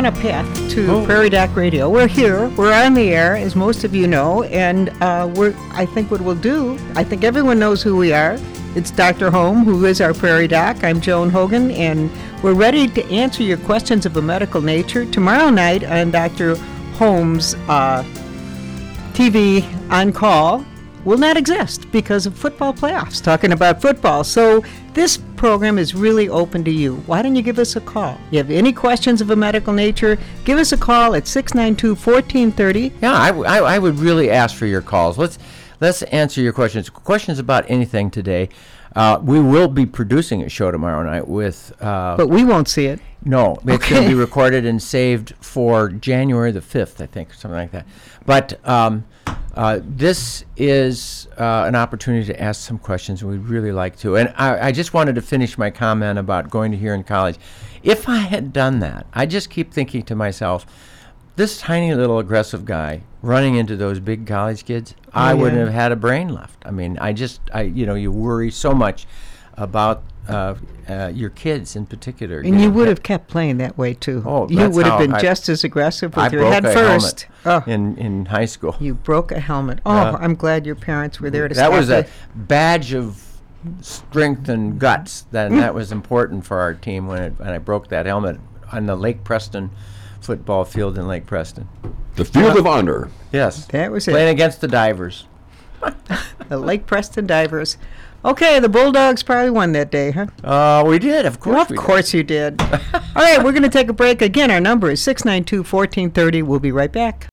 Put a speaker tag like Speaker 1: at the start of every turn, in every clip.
Speaker 1: on a path to
Speaker 2: Oh.
Speaker 1: Prairie Doc Radio. We're here. We're on the air, as most of you know, and uh, we're. I think what we'll do. I think everyone knows who we are. It's Dr. Holm, who is our Prairie Doc. I'm Joan Hogan, and we're ready to answer your questions of a medical nature tomorrow night on Dr. Holm's uh, TV on call will not exist because of football playoffs, talking about football. So this program is really open to you. Why don't you give us a call? You have any questions of a medical nature, give us a call at 692 1430.
Speaker 2: Yeah, I, w- I- I would really ask for your calls. Let's let's answer your questions. Questions about anything today. Uh, we will be producing a show tomorrow night with. Uh,
Speaker 1: But we won't see it.
Speaker 2: no, it's going to be recorded and saved for January the fifth, I think, or something like that. But um, uh, this is uh, an opportunity to ask some questions. We'd really like to. And I, I just wanted to finish my comment about going to here in college. If I had done that, I just keep thinking to myself, this tiny little aggressive guy running into those big college kids, I wouldn't have had a brain left. I mean, I just, I, you know, you worry so much about uh, uh, your kids in particular.
Speaker 1: And you would have kept playing that way too.
Speaker 2: Oh,
Speaker 1: you would have been
Speaker 2: I-
Speaker 1: just as aggressive with
Speaker 2: I
Speaker 1: your head first. Oh,
Speaker 2: in in high school.
Speaker 1: you broke a helmet. Oh,
Speaker 2: Yeah.
Speaker 1: I'm glad your parents were there to
Speaker 2: that was a badge of strength and guts. Then that was important for our team when it, when I broke that helmet on the Lake Preston football field in Lake Preston.
Speaker 3: The Field of Honor.
Speaker 2: Yes,
Speaker 1: That was it.
Speaker 2: playing against the divers.
Speaker 1: The Lake Preston Divers. Okay, the Bulldogs probably won that day, huh?
Speaker 2: Uh, we did, of course.
Speaker 1: Well, of
Speaker 2: we did.
Speaker 1: course you did. All right, we're going to take a break. Again, our number is 692 1430. We'll be right back.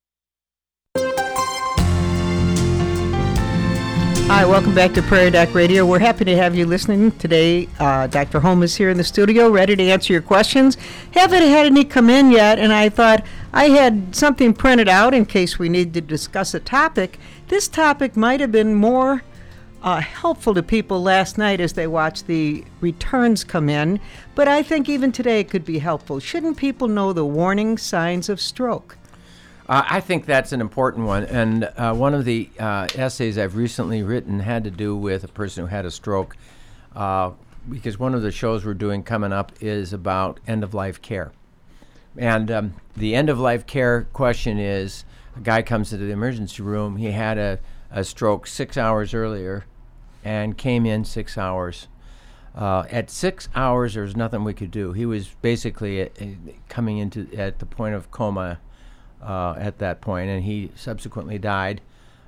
Speaker 1: Hi, welcome back to Prairie Doc Radio. We're happy to have you listening today. Uh, Dr. Holm is here in the studio, ready to answer your questions. Haven't had any come in yet, and I thought I had something printed out in case we need to discuss a topic. This topic might have been more uh, helpful to people last night as they watched the returns come in, but I think even today it could be helpful. Shouldn't people know the warning signs of stroke?
Speaker 2: Uh, I think that's an important one. And uh, one of the uh, essays I've recently written had to do with a person who had a stroke, uh, because one of the shows we're doing coming up is about end of life care. And um, the end of life care question is a guy comes into the emergency room, he had a, a stroke six hours earlier and came in six hours. Uh, at six hours, there was nothing we could do. He was basically uh, uh, coming into at the point of coma uh, at that point, and he subsequently died.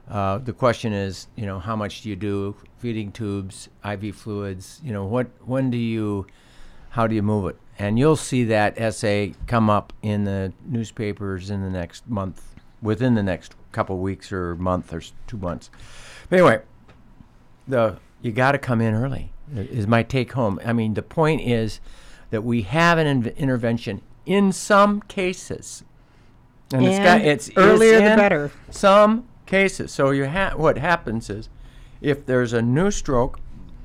Speaker 2: Uh, the question is, you know, how much do you do? Feeding tubes, IV fluids. You know, what? When do you? How do you move it? And you'll see that essay come up in the newspapers in the next month, within the next couple weeks or month or two months. But anyway, the you got to come in early is my take home. I mean, the point is that we have an inv- intervention in some cases, and, it's got
Speaker 1: And
Speaker 2: it's it's
Speaker 1: earlier the better.
Speaker 2: Some cases. So you ha- what happens is, if there's a new stroke,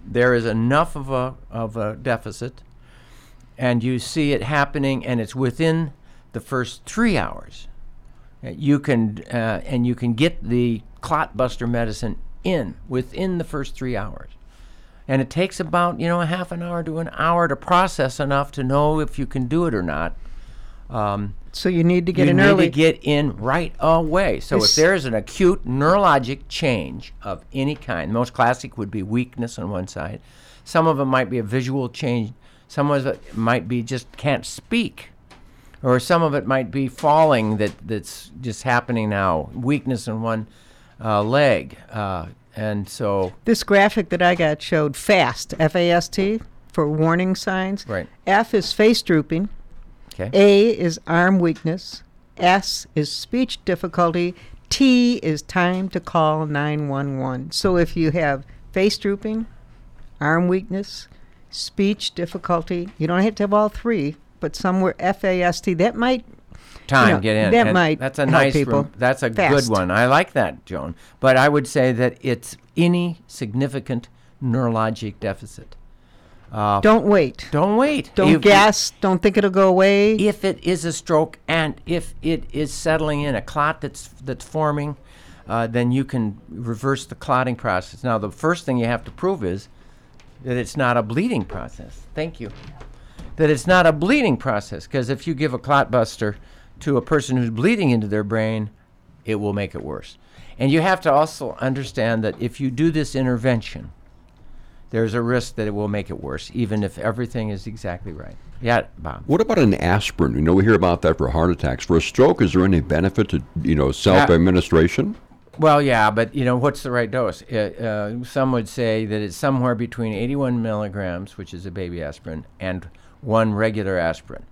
Speaker 2: there is enough of a of a deficit, and you see it happening, and it's within the first three hours uh, you can uh, and you can get the clot buster medicine in within the first three hours and it takes about you know a half an hour to an hour to process enough to know if you can do it or not um,
Speaker 1: So you need to get
Speaker 2: you
Speaker 1: in
Speaker 2: need
Speaker 1: early.
Speaker 2: to get in right away so
Speaker 1: This-
Speaker 2: if there is an acute neurologic change of any kind the most classic would be weakness on one side some of them might be a visual change some of it might be just can't speak or some of it might be falling that that's just happening now weakness in one uh, leg uh, and so
Speaker 1: This graphic that I got showed FAST, F A S T, for warning signs.
Speaker 2: Right.
Speaker 1: F is face drooping.
Speaker 2: Okay
Speaker 1: A is arm weakness. S is speech difficulty. T is time to call 911. So if you have face drooping, arm weakness, speech difficulty, you don't have to have all three, but somewhere F A S T, that might
Speaker 2: time
Speaker 1: know,
Speaker 2: get in
Speaker 1: that
Speaker 2: And
Speaker 1: might
Speaker 2: that's a nice
Speaker 1: people
Speaker 2: rem- that's a
Speaker 1: fast.
Speaker 2: good one i like that joan but i would say that it's any significant neurologic deficit uh,
Speaker 1: don't wait.
Speaker 2: don't wait
Speaker 1: Don't
Speaker 2: If-
Speaker 1: gas. Don't think it'll go away.
Speaker 2: if it is a stroke and if it is settling in a clot that's that's forming, uh, then you can reverse the clotting process. Now, the first thing you have to prove is that it's not a bleeding process. Thank you. that it's not a bleeding process. Because if you give a clot buster to a person who's bleeding into their brain, it will make it worse. And you have to also understand that if you do this intervention, there's a risk that it will make it worse, even if everything is exactly right. Yeah, Bob.
Speaker 3: What about an aspirin? You know, we hear about that for heart attacks. For a stroke, is there any benefit to you know self-administration?
Speaker 2: Well, yeah, but you know what's the right dose? Uh, uh, some would say that it's somewhere between 81 milligrams, which is a baby aspirin, and one regular aspirin.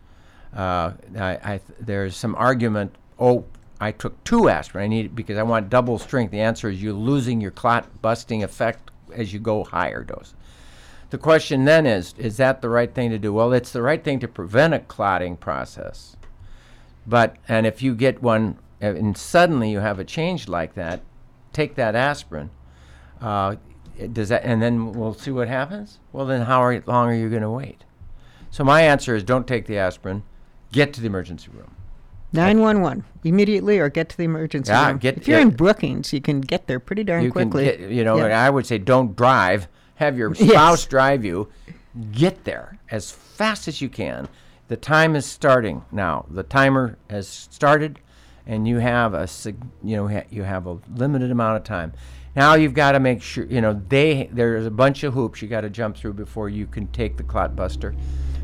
Speaker 2: Uh, I, I there's some argument. Oh, I took two aspirin. I need it because I want double strength. The answer is you're losing your clot busting effect as you go higher dose. The question then is, is that the right thing to do? Well, it's the right thing to prevent a clotting process. But and if you get one and suddenly you have a change like that, take that aspirin. Uh, does that, and then we'll see what happens. Well, then how are, long are you going to wait? So my answer is don't take the aspirin. Get to the emergency room.
Speaker 1: 911 immediately or get to the emergency
Speaker 2: Yeah,
Speaker 1: room.
Speaker 2: get-
Speaker 1: if you're in Brookings, you can get there pretty darn
Speaker 2: you
Speaker 1: quickly.
Speaker 2: get, you know,
Speaker 1: Yeah.
Speaker 2: and I would say don't drive. Have your
Speaker 1: Yes.
Speaker 2: spouse drive you. Get there as fast as you can. The time is starting now. The timer has started, and you have a you know ha- you have a limited amount of time. Now you've got to make sure you know they there's a bunch of hoops you got to jump through before you can take the clot buster.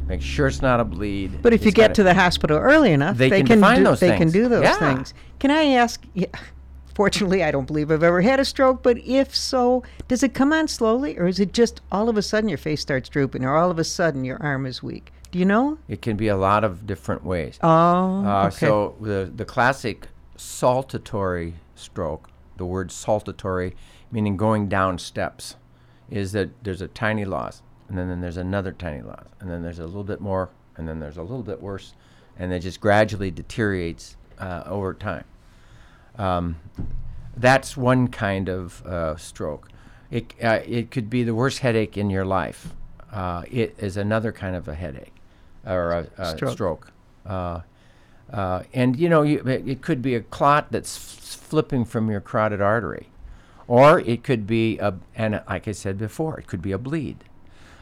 Speaker 2: Make sure it's not a bleed.
Speaker 1: But if you get
Speaker 2: gotta-
Speaker 1: the hospital early enough,
Speaker 2: They
Speaker 1: they,
Speaker 2: can
Speaker 1: can, do,
Speaker 2: those
Speaker 1: they can
Speaker 2: things.
Speaker 1: do those
Speaker 2: Yeah.
Speaker 1: things. Can I ask? Yeah, fortunately, I don't believe I've ever had a stroke, but if so, does it come on slowly, or is it just all of a sudden your face starts drooping, or all of a sudden your arm is weak? Do you know?
Speaker 2: it can be a lot of different ways.
Speaker 1: Oh,
Speaker 2: Uh,
Speaker 1: okay.
Speaker 2: So the the classic saltatory stroke, the word saltatory meaning going down steps, is that there's a tiny loss, and then, then there's another tiny loss, and then there's a little bit more, and then there's a little bit worse, and it just gradually deteriorates uh, over time. Um, that's one kind of uh, stroke. It, uh, it could be the worst headache in your life. Uh, it is another kind of a headache or a, a
Speaker 1: Stroke.
Speaker 2: stroke. Uh, uh, and you know, you, it it could be a clot that's f- flipping from your carotid artery, or it could be a, and like I said before, it could be a bleed.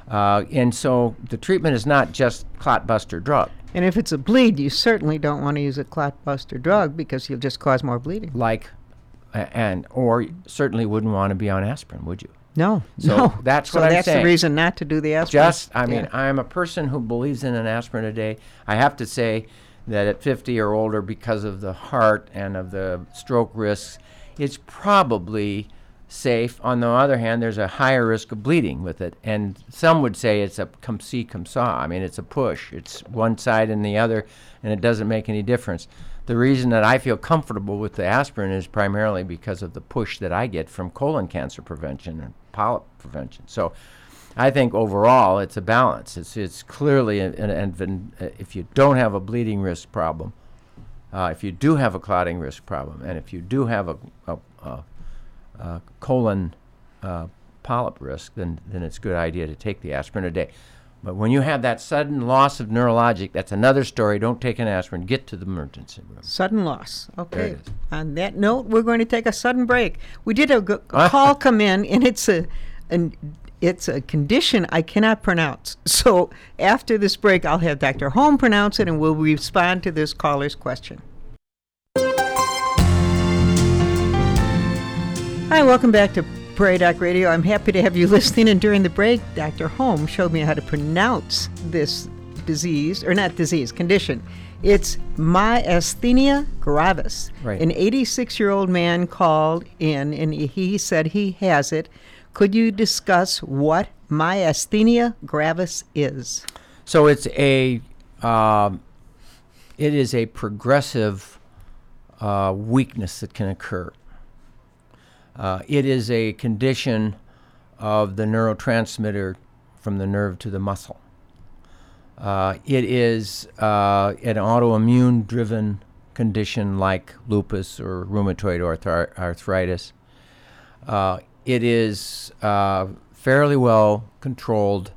Speaker 2: Uh, and so the treatment is not just clot buster drug.
Speaker 1: and if it's a bleed, you certainly don't want to use a clot buster drug because you'll just cause more bleeding.
Speaker 2: like and or certainly wouldn't want to be on aspirin, would you?
Speaker 1: No,
Speaker 2: So
Speaker 1: no.
Speaker 2: that's
Speaker 1: so
Speaker 2: what I'm
Speaker 1: that's
Speaker 2: saying.
Speaker 1: the reason not to do the aspirin.
Speaker 2: Just, I mean,
Speaker 1: Yeah.
Speaker 2: I'm a person who believes in an aspirin a day. I have to say that at 50 or older, because of the heart and of the stroke risks, it's probably safe. On the other hand, there's a higher risk of bleeding with it, and some would say it's a come see, come saw. I mean, it's a push. It's one side and the other, and it doesn't make any difference. The reason that I feel comfortable with the aspirin is primarily because of the push that I get from colon cancer prevention and polyp prevention. So, I think overall it's a balance. It's it's clearly an, an, an, uh, if you don't have a bleeding risk problem, uh, if you do have a clotting risk problem, and if you do have a, a, a, a colon uh, polyp risk, then then it's a good idea to take the aspirin a day. But when you have that sudden loss of neurologic, that's another story. Don't take an aspirin. Get to the emergency room.
Speaker 1: Sudden loss. Okay. On that note, we're going to take a sudden break. We did a, g- a call come in, and it's a, an, it's a condition I cannot pronounce. So after this break, I'll have Dr. Holm pronounce it, and we'll respond to this caller's question. Hi, welcome back to Prairie Doc Radio. I'm happy to have you listening. And during the break, Dr. Holm showed me how to pronounce this disease, or not disease, condition. It's myasthenia gravis.
Speaker 2: Right.
Speaker 1: An 86 year old man called in and he said he has it. Could you discuss what myasthenia gravis is?
Speaker 2: So it's a um, it is a progressive uh, weakness that can occur. Uh, it is a condition of the neurotransmitter from the nerve to the muscle. Uh, it is uh, an autoimmune driven condition like lupus or rheumatoid arthri- arthritis. Uh, it is uh, fairly well controlled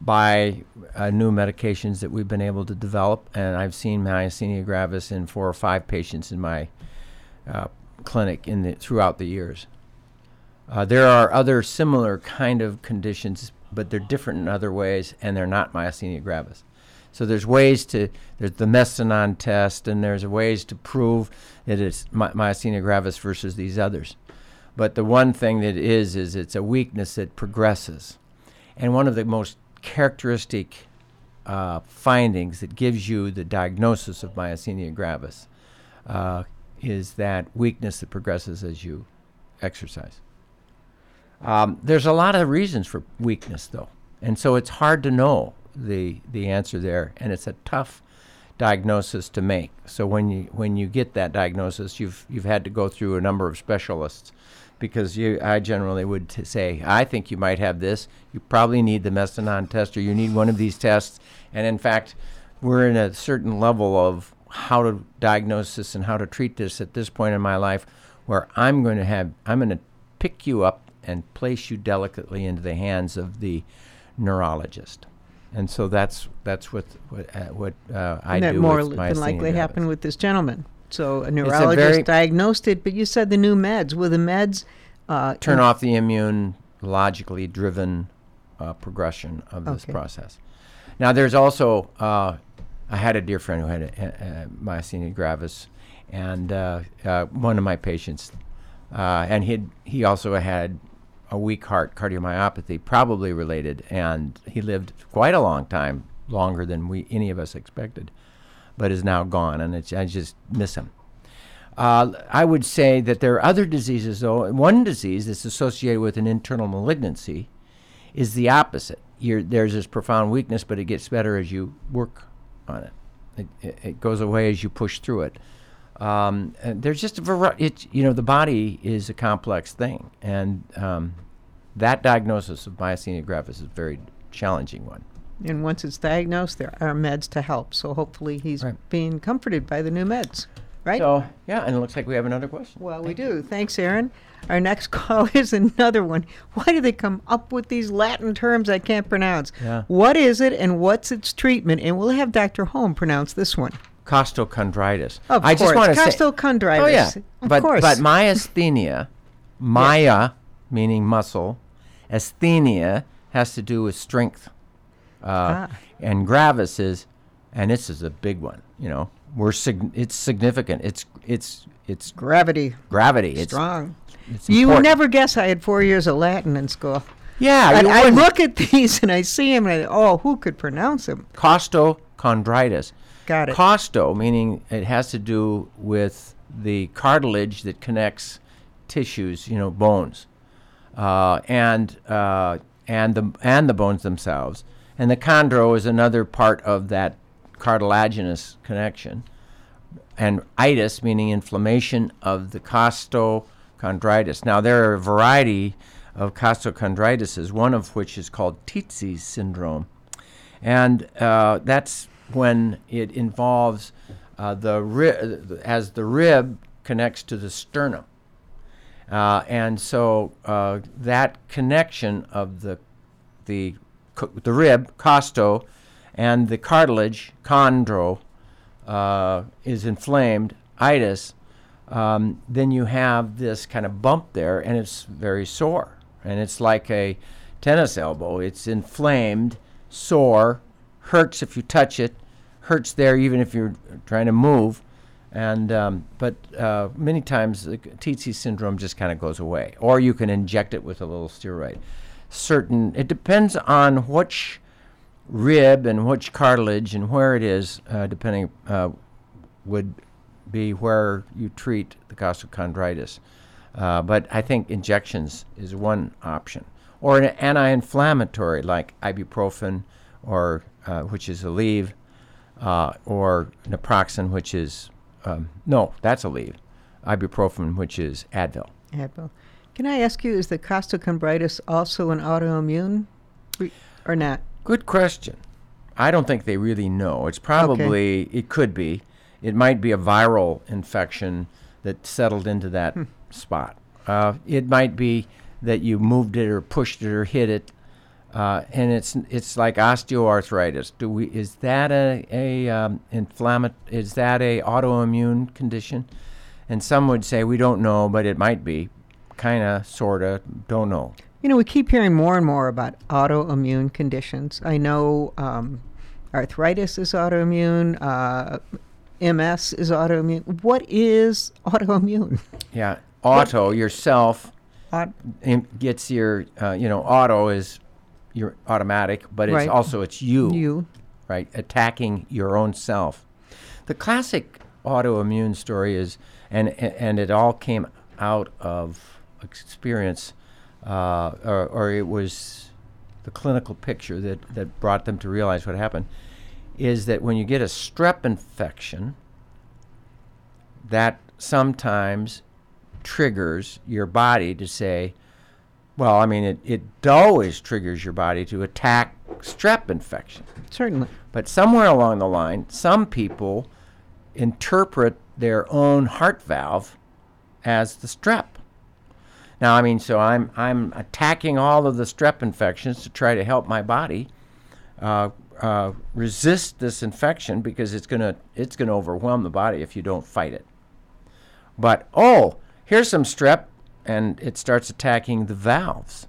Speaker 2: by uh, new medications that we've been able to develop, and I've seen myasthenia gravis in four or five patients in my uh, clinic in the throughout the years. Uh, there are other similar kind of conditions, but they're different in other ways, and they're not myasthenia gravis. So there's ways to there's the Mestinon test, and there's ways to prove that it's my, myasthenia gravis versus these others. But the one thing that is is it's a weakness that progresses, and one of the most characteristic uh, findings that gives you the diagnosis of myasthenia gravis uh, is that weakness that progresses as you exercise. Um, there's a lot of reasons for weakness, though, and so it's hard to know the the answer there, and it's a tough diagnosis to make. So when you when you get that diagnosis, you've you've had to go through a number of specialists because you I generally would t- say I think you might have this. You probably need the Mestinon test, or you need one of these tests. And in fact, we're in a certain level of how to diagnose this and how to treat this at this point in my life, where I'm going to have I'm going to pick you up and place you delicately into the hands of the neurologist. And so that's that's what what, uh, what uh, I
Speaker 1: and that
Speaker 2: do
Speaker 1: more than
Speaker 2: myasthenia
Speaker 1: likely happened with this gentleman. So a neurologist diagnosed it, but you said the new meds. Were the meds uh,
Speaker 2: turn off the immune logically driven uh, progression of this
Speaker 1: Okay.
Speaker 2: process. Now, there's also uh, I had a dear friend who had a, a, a myasthenia gravis, and uh, uh, one of my patients, uh, and he he also had a weak heart cardiomyopathy, probably related, and he lived quite a long time, longer than we any of us expected, but is now gone, and I just miss him. Uh, I would say that there are other diseases, though. One disease that's associated with an internal malignancy is the opposite. You're, there's this profound weakness, but it gets better as you work on it. It, it, it goes away as you push through it. Um, there's just a variety. It, you know, the body is a complex thing, and um, that diagnosis of myasthenia gravis is a very challenging one.
Speaker 1: and once it's diagnosed, there are meds to help. So hopefully he's
Speaker 2: Right.
Speaker 1: being comforted by the new meds, right?
Speaker 2: So, yeah, and it looks like we have another question.
Speaker 1: well, we do. Thanks, Aaron. Our next call is another one. Why do they come up with these Latin terms I can't pronounce?
Speaker 2: Yeah.
Speaker 1: What is it and what's its treatment? And we'll have Dr. Holm pronounce this one.
Speaker 2: Costochondritis.
Speaker 1: Of
Speaker 2: I
Speaker 1: course.
Speaker 2: just want to say,
Speaker 1: Costochondritis.
Speaker 2: Oh yeah,
Speaker 1: Of
Speaker 2: but
Speaker 1: course.
Speaker 2: but myasthenia, maya meaning muscle, asthenia has to do with strength, uh,
Speaker 1: Ah.
Speaker 2: and gravis is, and this is a big one. You know, we're sig- it's significant. It's it's it's
Speaker 1: Gravity.
Speaker 2: gravity. It's
Speaker 1: Strong.
Speaker 2: It's
Speaker 1: You would never guess I had four years of Latin in school.
Speaker 2: Yeah,
Speaker 1: I, I look at these and I see them and I, oh, who could pronounce them?
Speaker 2: costochondritis.
Speaker 1: Got it.
Speaker 2: Costo meaning it has to do with the cartilage that connects tissues, you know, bones, uh, and uh, and the and the bones themselves. And the chondro is another part of that cartilaginous connection. And itis meaning inflammation of the costochondritis. Now there are a variety of costochondritises, one of which is called Tietze syndrome and uh, that's when it involves uh, the rib as the rib connects to the sternum, uh, and so uh, that connection of the the the rib costo and the cartilage chondro uh, is inflamed itis. Um, then you have this kind of bump there, and it's very sore, and it's like a tennis elbow. It's inflamed, sore, hurts if you touch it, hurts there even if you're trying to move, and um, but uh, many times the Tietze syndrome just kind of goes away, or you can inject it with a little steroid. Certain it depends on which rib and which cartilage and where it is, uh, depending uh, would be where you treat the costochondritis. Uh, but I think injections is one option, or an anti-inflammatory like ibuprofen, or uh, which is Aleve, uh, or naproxen, which is um, no, that's Aleve, ibuprofen, which is Advil.
Speaker 1: Advil. Can I ask you, is the costochondritis also an autoimmune re- or not?
Speaker 2: Good question. I don't think they really know. It's probably okay. it could be. It might be a viral infection that settled into that spot. Uh, it might be that you moved it or pushed it or hit it, uh, and it's it's like osteoarthritis. Do we is that a a um, inflammat is that a autoimmune condition? And some would say we don't know, but it might be. Kinda, sorta, don't know.
Speaker 1: You know, we keep hearing more and more about autoimmune conditions. I know um, arthritis is autoimmune, uh, MS is autoimmune. What is autoimmune?
Speaker 2: Yeah, auto yourself
Speaker 1: Aut-
Speaker 2: gets your uh, you know auto is your automatic, but it's
Speaker 1: Right.
Speaker 2: also it's you,
Speaker 1: you.
Speaker 2: right attacking your own self. The classic autoimmune story is, and and it all came out of experience, uh, or, or it was the clinical picture that that brought them to realize what happened. Is that when you get a strep infection, that sometimes triggers your body to say, well, I mean, it, it always triggers your body to attack strep infection.
Speaker 1: Certainly.
Speaker 2: But somewhere along the line, some people interpret their own heart valve as the strep. Now, I mean, so I'm I'm attacking all of the strep infections to try to help my body uh, uh, resist this infection because it's gonna it's gonna overwhelm the body if you don't fight it. But oh, here's some strep, and it starts attacking the valves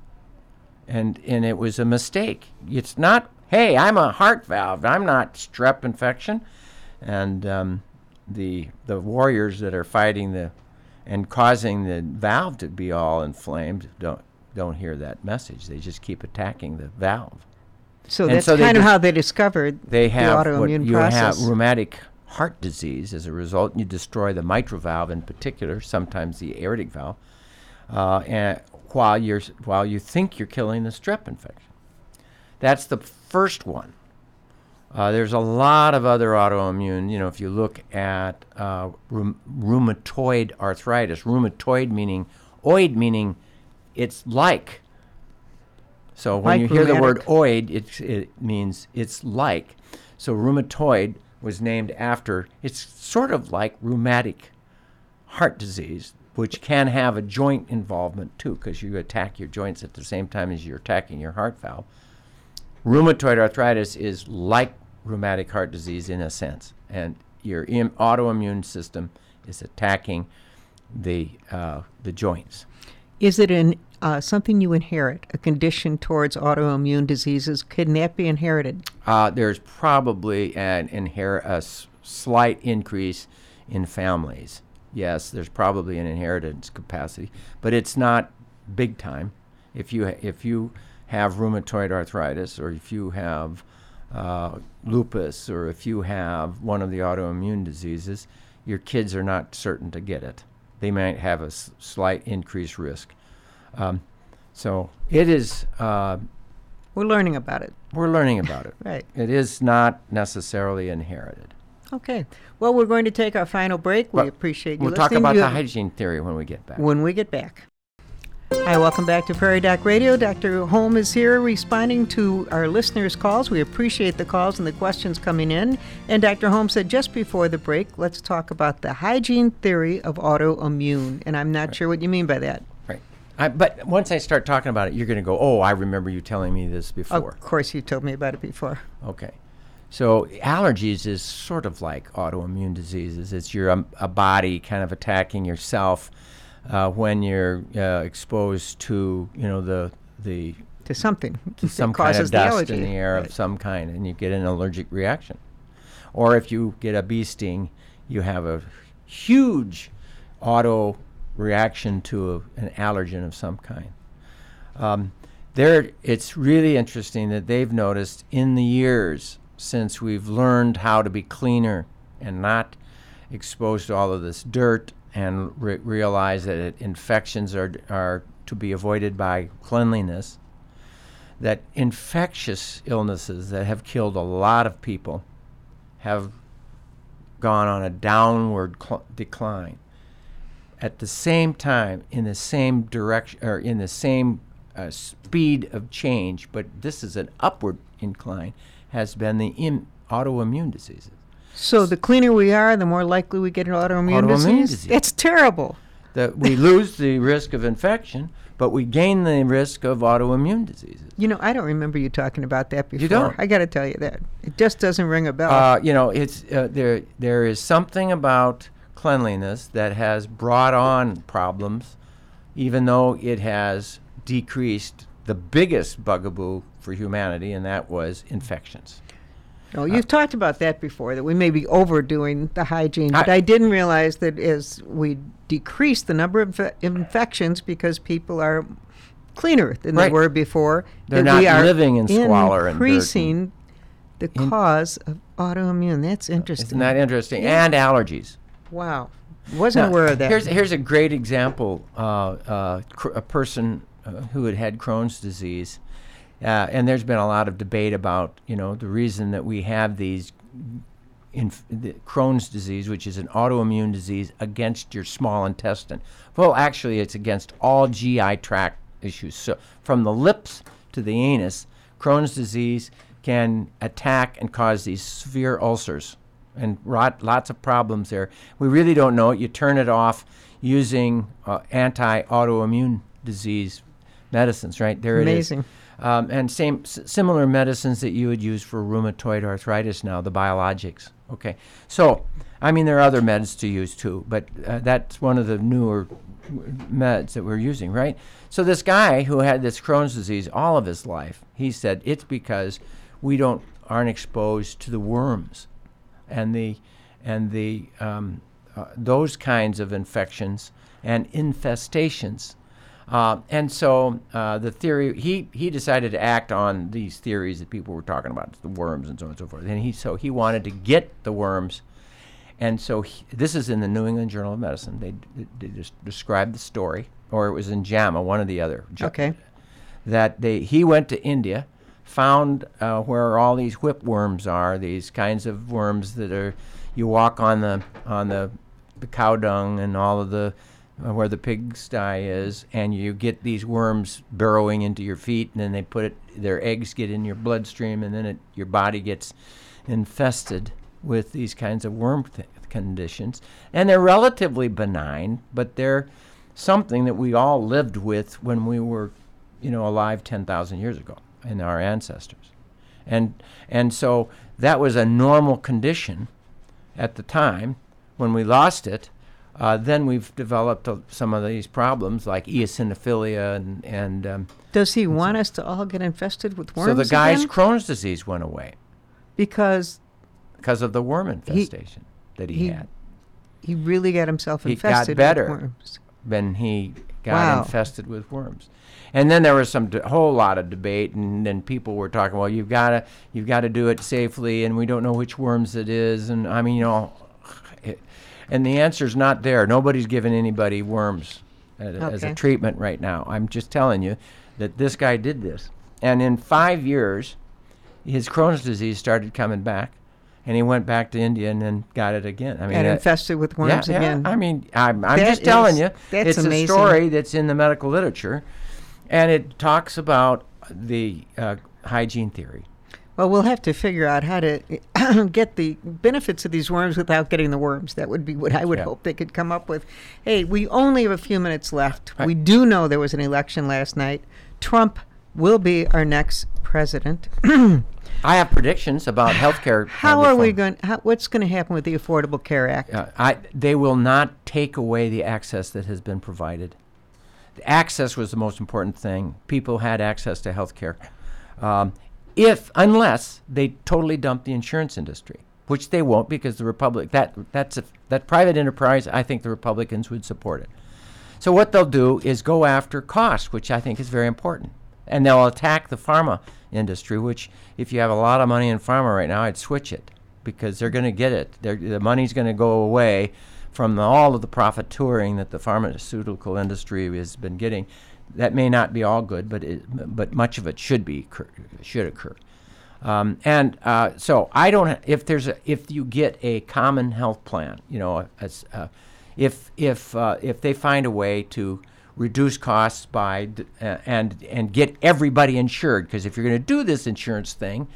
Speaker 2: and and it was a mistake. It's not. Hey, I'm a heart valve. I'm not strep infection, and um, the the warriors that are fighting the and causing the valve to be all inflamed don't don't hear that message. They just keep attacking the valve.
Speaker 1: So
Speaker 2: And
Speaker 1: that's
Speaker 2: so
Speaker 1: kind of how they discovered
Speaker 2: They have
Speaker 1: the autoimmune
Speaker 2: you
Speaker 1: process.
Speaker 2: have rheumatic heart disease as a result. You destroy the mitral valve in particular, sometimes the aortic valve, uh, and while you're while you think you're killing the strep infection. That's the first one. Uh, there's a lot of other autoimmune. You know, if you look at uh, rheum- rheumatoid arthritis, rheumatoid meaning oid meaning it's like. So when
Speaker 1: Like
Speaker 2: you hear the word oid, it, it means it's like. So rheumatoid was named after. It's sort of like rheumatic heart disease, which can have a joint involvement too, because you attack your joints at the same time as you're attacking your heart valve. Rheumatoid arthritis is like rheumatic heart disease in a sense, and your Im- autoimmune system is attacking the uh, the joints.
Speaker 1: Is it an uh, something you inherit? A condition towards autoimmune diseases? Can that be inherited?
Speaker 2: Uh, there's probably an inher- a s- slight increase in families. Yes, there's probably an inheritance capacity, but it's not big time. If you if you have rheumatoid arthritis, or if you have uh, lupus, or if you have one of the autoimmune diseases, your kids are not certain to get it. They might have a s- slight increased risk. Um, so it is. Uh,
Speaker 1: We're learning about it.
Speaker 2: we're learning about it.
Speaker 1: Right.
Speaker 2: It is not necessarily inherited.
Speaker 1: Okay. Well, we're going to take our final break. We
Speaker 2: Well,
Speaker 1: appreciate you
Speaker 2: We'll talk
Speaker 1: listening.
Speaker 2: about
Speaker 1: You
Speaker 2: the hygiene theory when we get back.
Speaker 1: when we get back. Hi, welcome back to Prairie Doc Radio. Dr. Holm is here responding to our listeners' calls. We appreciate the calls and the questions coming in. And Dr. Holm said just before the break, let's talk about the hygiene theory of autoimmune. And I'm not sure what you mean by that.
Speaker 2: Right. I, but once I start talking about it, you're going to go, oh, I remember you telling me this before.
Speaker 1: Of course, you told me about it before.
Speaker 2: Okay. So allergies is sort of like autoimmune diseases. It's your um, a body kind of attacking yourself uh, when you're uh, exposed to you know the the
Speaker 1: To something
Speaker 2: to
Speaker 1: that
Speaker 2: some kind
Speaker 1: causes
Speaker 2: of dust
Speaker 1: allergy.
Speaker 2: in the air
Speaker 1: Right.
Speaker 2: of some kind, and you get an allergic reaction. Or if you get a bee sting, you have a huge auto reaction to a, an allergen of some kind. Um, there, it's really interesting that they've noticed in the years since we've learned how to be cleaner and not exposed to all of this dirt and re- realize that it, infections are, are to be avoided by cleanliness, that infectious illnesses that have killed a lot of people have gone on a downward cl- decline. At the same time, in the same direction, or in the same uh, speed of change, but this is an upward incline, has been the Im- autoimmune diseases.
Speaker 1: So the cleaner we are, the more likely we get an autoimmune,
Speaker 2: Autoimmune
Speaker 1: disease?
Speaker 2: disease.
Speaker 1: That's terrible.
Speaker 2: That we lose the risk of infection, but we gain the risk of autoimmune diseases.
Speaker 1: You know, I don't remember you talking about that before.
Speaker 2: You don't?
Speaker 1: I got to tell you that. It just doesn't ring a bell.
Speaker 2: Uh, you know, it's uh, there. There is something about cleanliness that has brought on problems, even though it has decreased the biggest bugaboo for humanity, and that was infections.
Speaker 1: No, you've talked about that before, that we may be overdoing the hygiene, but
Speaker 2: I-
Speaker 1: I didn't realize that as we decrease the number of infe- infections because people are cleaner than they were before,
Speaker 2: They're
Speaker 1: that we
Speaker 2: not
Speaker 1: are
Speaker 2: living in squalor
Speaker 1: increasing the cause of autoimmune. That's interesting.
Speaker 2: Isn't that interesting? And allergies.
Speaker 1: wow. Wasn't
Speaker 2: Now,
Speaker 1: aware of that.
Speaker 2: Here's here's a great example. Uh, uh, cr- a person uh, who had had Crohn's disease, uh, and there's been a lot of debate about you know the reason that we have these. Inf- the Crohn's disease, which is an autoimmune disease against your small intestine. Well, actually, it's against all GI tract issues. So, from the lips to the anus, Crohn's disease can attack and cause these severe ulcers and rot, lots of problems there. We really don't know it. You turn it off using uh, anti-autoimmune disease medicines, right? There
Speaker 1: Amazing.
Speaker 2: it is. Um, and same s- similar medicines that you would use for rheumatoid arthritis now, the biologics. Okay, so I mean there are other meds to use too, but uh, that's one of the newer meds that we're using, right? So this guy who had this Crohn's disease all of his life, he said it's because we don't aren't exposed to the worms and the and the um, uh, those kinds of infections and infestations. Uh, and so uh, the theory he he decided to act on these theories that people were talking about the worms and so on and so forth. And he so he wanted to get the worms. And so he, this is in the New England Journal of Medicine. They, they just described the story, or it was in JAMA, one or the other.
Speaker 1: Okay.
Speaker 2: that they he went to India, found uh, where all these whipworms are, these kinds of worms that are you walk on the on the, the cow dung and all of the uh, where the pigsty is, and you get these worms burrowing into your feet, and then they put it, their eggs get in your bloodstream, and then it, your body gets infested with these kinds of worm th- conditions, and they're relatively benign, but they're something that we all lived with when we were, you know, alive 10,000 years ago in our ancestors. And, and so that was a normal condition at the time. When we lost it, uh, then we've developed uh, some of these problems like eosinophilia and, and um,
Speaker 1: Does he want us to all get infested with worms?
Speaker 2: so the guy's
Speaker 1: again?
Speaker 2: Crohn's disease went away
Speaker 1: because
Speaker 2: because of the worm infestation that he,
Speaker 1: he
Speaker 2: had.
Speaker 1: he really got himself
Speaker 2: He got
Speaker 1: infested
Speaker 2: better.
Speaker 1: with worms.
Speaker 2: when he got
Speaker 1: Wow.
Speaker 2: infested with worms. And then there was some d- whole lot of debate, and then people were talking, well, you've got to you've got to do it safely, and we don't know which worms it is, and I mean, you know, it, and the answer's not there. Nobody's giving anybody worms as, as a treatment right now. I'm just telling you that this guy did this, and in five years, his Crohn's disease started coming back, and he went back to India and then got it again. I mean,
Speaker 1: and
Speaker 2: uh,
Speaker 1: infested with worms
Speaker 2: yeah,
Speaker 1: again.
Speaker 2: Yeah. I mean, I'm, I'm just telling you,
Speaker 1: that's
Speaker 2: it's
Speaker 1: amazing.
Speaker 2: a story that's in the medical literature, and it talks about the uh, hygiene theory.
Speaker 1: Well, we'll have to figure out how to get the benefits of these worms without getting the worms. That would be what I would
Speaker 2: Yeah.
Speaker 1: hope they could come up with. Hey, we only have a few minutes left.
Speaker 2: Right.
Speaker 1: We do know there was an election last night. Trump will be our next president.
Speaker 2: I have predictions about healthcare. uh,
Speaker 1: How are we going? How, what's going to happen with the Affordable Care Act?
Speaker 2: Uh, I, they will not take away the access that has been provided. The access was the most important thing. People had access to health care. Um, if, unless they totally dump the insurance industry, which they won't because the Republic, that, that's a, that private enterprise, I think the Republicans would support it. So what they'll do is go after cost, which I think is very important. And they'll attack the pharma industry, which if you have a lot of money in pharma right now, I'd switch it because they're going to get it. They're, the money's going to go away from the, all of the profiteering that the pharmaceutical industry has been getting. That may not be all good, but it, but much of it should be occur- should occur. Um, and uh, so I don't. If there's a, if you get a common health plan, you know, as, uh, if if uh, if they find a way to reduce costs by uh, and and get everybody insured, because if you're going to do this insurance thing,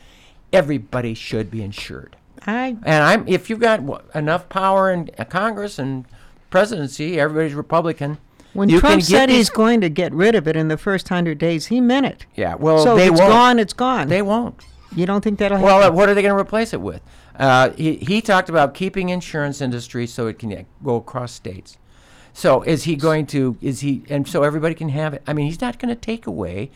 Speaker 2: everybody should be insured.
Speaker 1: I
Speaker 2: And I'm if you've got enough power in uh, Congress and presidency, everybody's Republican.
Speaker 1: When
Speaker 2: you
Speaker 1: Trump said he's going to get rid of it in the first hundred days, he meant it.
Speaker 2: yeah, well,
Speaker 1: so
Speaker 2: they
Speaker 1: if it's
Speaker 2: won't.
Speaker 1: gone. It's gone.
Speaker 2: They won't.
Speaker 1: you don't think that'll
Speaker 2: Well,
Speaker 1: happen?
Speaker 2: what are they going to replace it with? Uh, he, he talked about keeping insurance industry so it can uh, go across states. So is he going to? Is he? And so everybody can have it. I mean, he's not going to take away.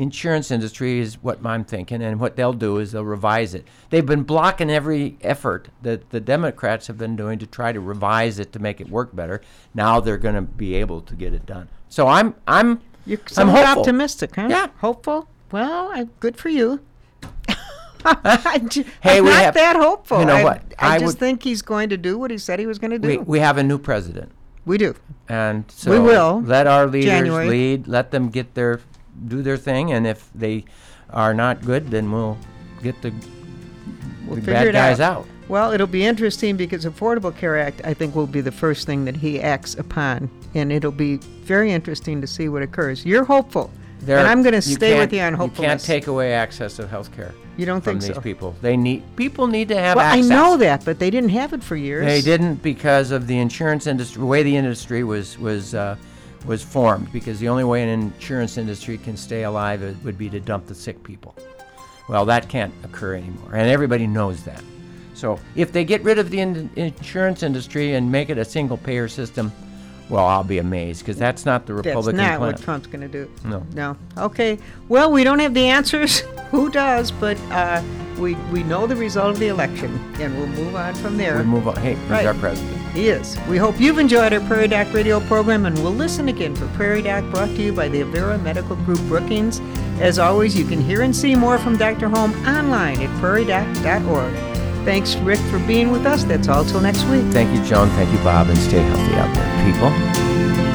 Speaker 2: Insurance industry is what I'm thinking, and what they'll do is they'll revise it. They've been blocking every effort that the Democrats have been doing to try to revise it to make it work better. Now they're going to be able to get it done. So I'm I'm
Speaker 1: You're
Speaker 2: I'm hopeful.
Speaker 1: optimistic, huh?
Speaker 2: Yeah.
Speaker 1: Hopeful? Well, I, good for you. I'm
Speaker 2: Hey,
Speaker 1: I'm
Speaker 2: we
Speaker 1: not
Speaker 2: have-
Speaker 1: that hopeful.
Speaker 2: you know
Speaker 1: I,
Speaker 2: what?
Speaker 1: I,
Speaker 2: I
Speaker 1: just
Speaker 2: would-
Speaker 1: think he's going to do what he said he was going to do.
Speaker 2: We, we have a new president.
Speaker 1: We do.
Speaker 2: And so
Speaker 1: We will.
Speaker 2: let our leaders
Speaker 1: January.
Speaker 2: lead, let them get their do their thing and if they are not good then we'll get the,
Speaker 1: We'll
Speaker 2: the bad guys
Speaker 1: out.
Speaker 2: out.
Speaker 1: Well, it'll be interesting because Affordable Care Act, I think, will be the first thing that he acts upon, and it'll be very interesting to see what occurs. You're hopeful,
Speaker 2: There-
Speaker 1: and I'm going to stay with you on hopefulness.
Speaker 2: You can't take away access to health care
Speaker 1: You don't
Speaker 2: from
Speaker 1: think
Speaker 2: these
Speaker 1: so?
Speaker 2: people. They need people need to have
Speaker 1: Well,
Speaker 2: access.
Speaker 1: I know that, but they didn't have it for years.
Speaker 2: They didn't because of the insurance industry, the way the industry was was uh, was formed. Because the only way an insurance industry can stay alive would be to dump the sick people. Well, that can't occur anymore, and everybody knows that. So if they get rid of the in- insurance industry and make it a single payer system, well, I'll be amazed because that's not the Republican.
Speaker 1: That's
Speaker 2: Republican
Speaker 1: not
Speaker 2: plan.
Speaker 1: what Trump's going to do.
Speaker 2: No.
Speaker 1: No. Okay. Well, we don't have the answers. Who does? But uh, we we know the result of the election, and we'll move on from there.
Speaker 2: We move on. Hey, he's
Speaker 1: Right.
Speaker 2: our president.
Speaker 1: He is. We hope you've enjoyed our Prairie Doc radio program, and we'll listen again for Prairie Doc brought to you by the Avera Medical Group Brookings. As always, you can hear and see more from Dr. Holm online at prairiedoc.org. Thanks, Rick, for being with us. That's all till next week.
Speaker 2: Thank you, Joan. Thank you, Bob, and stay healthy out there, people.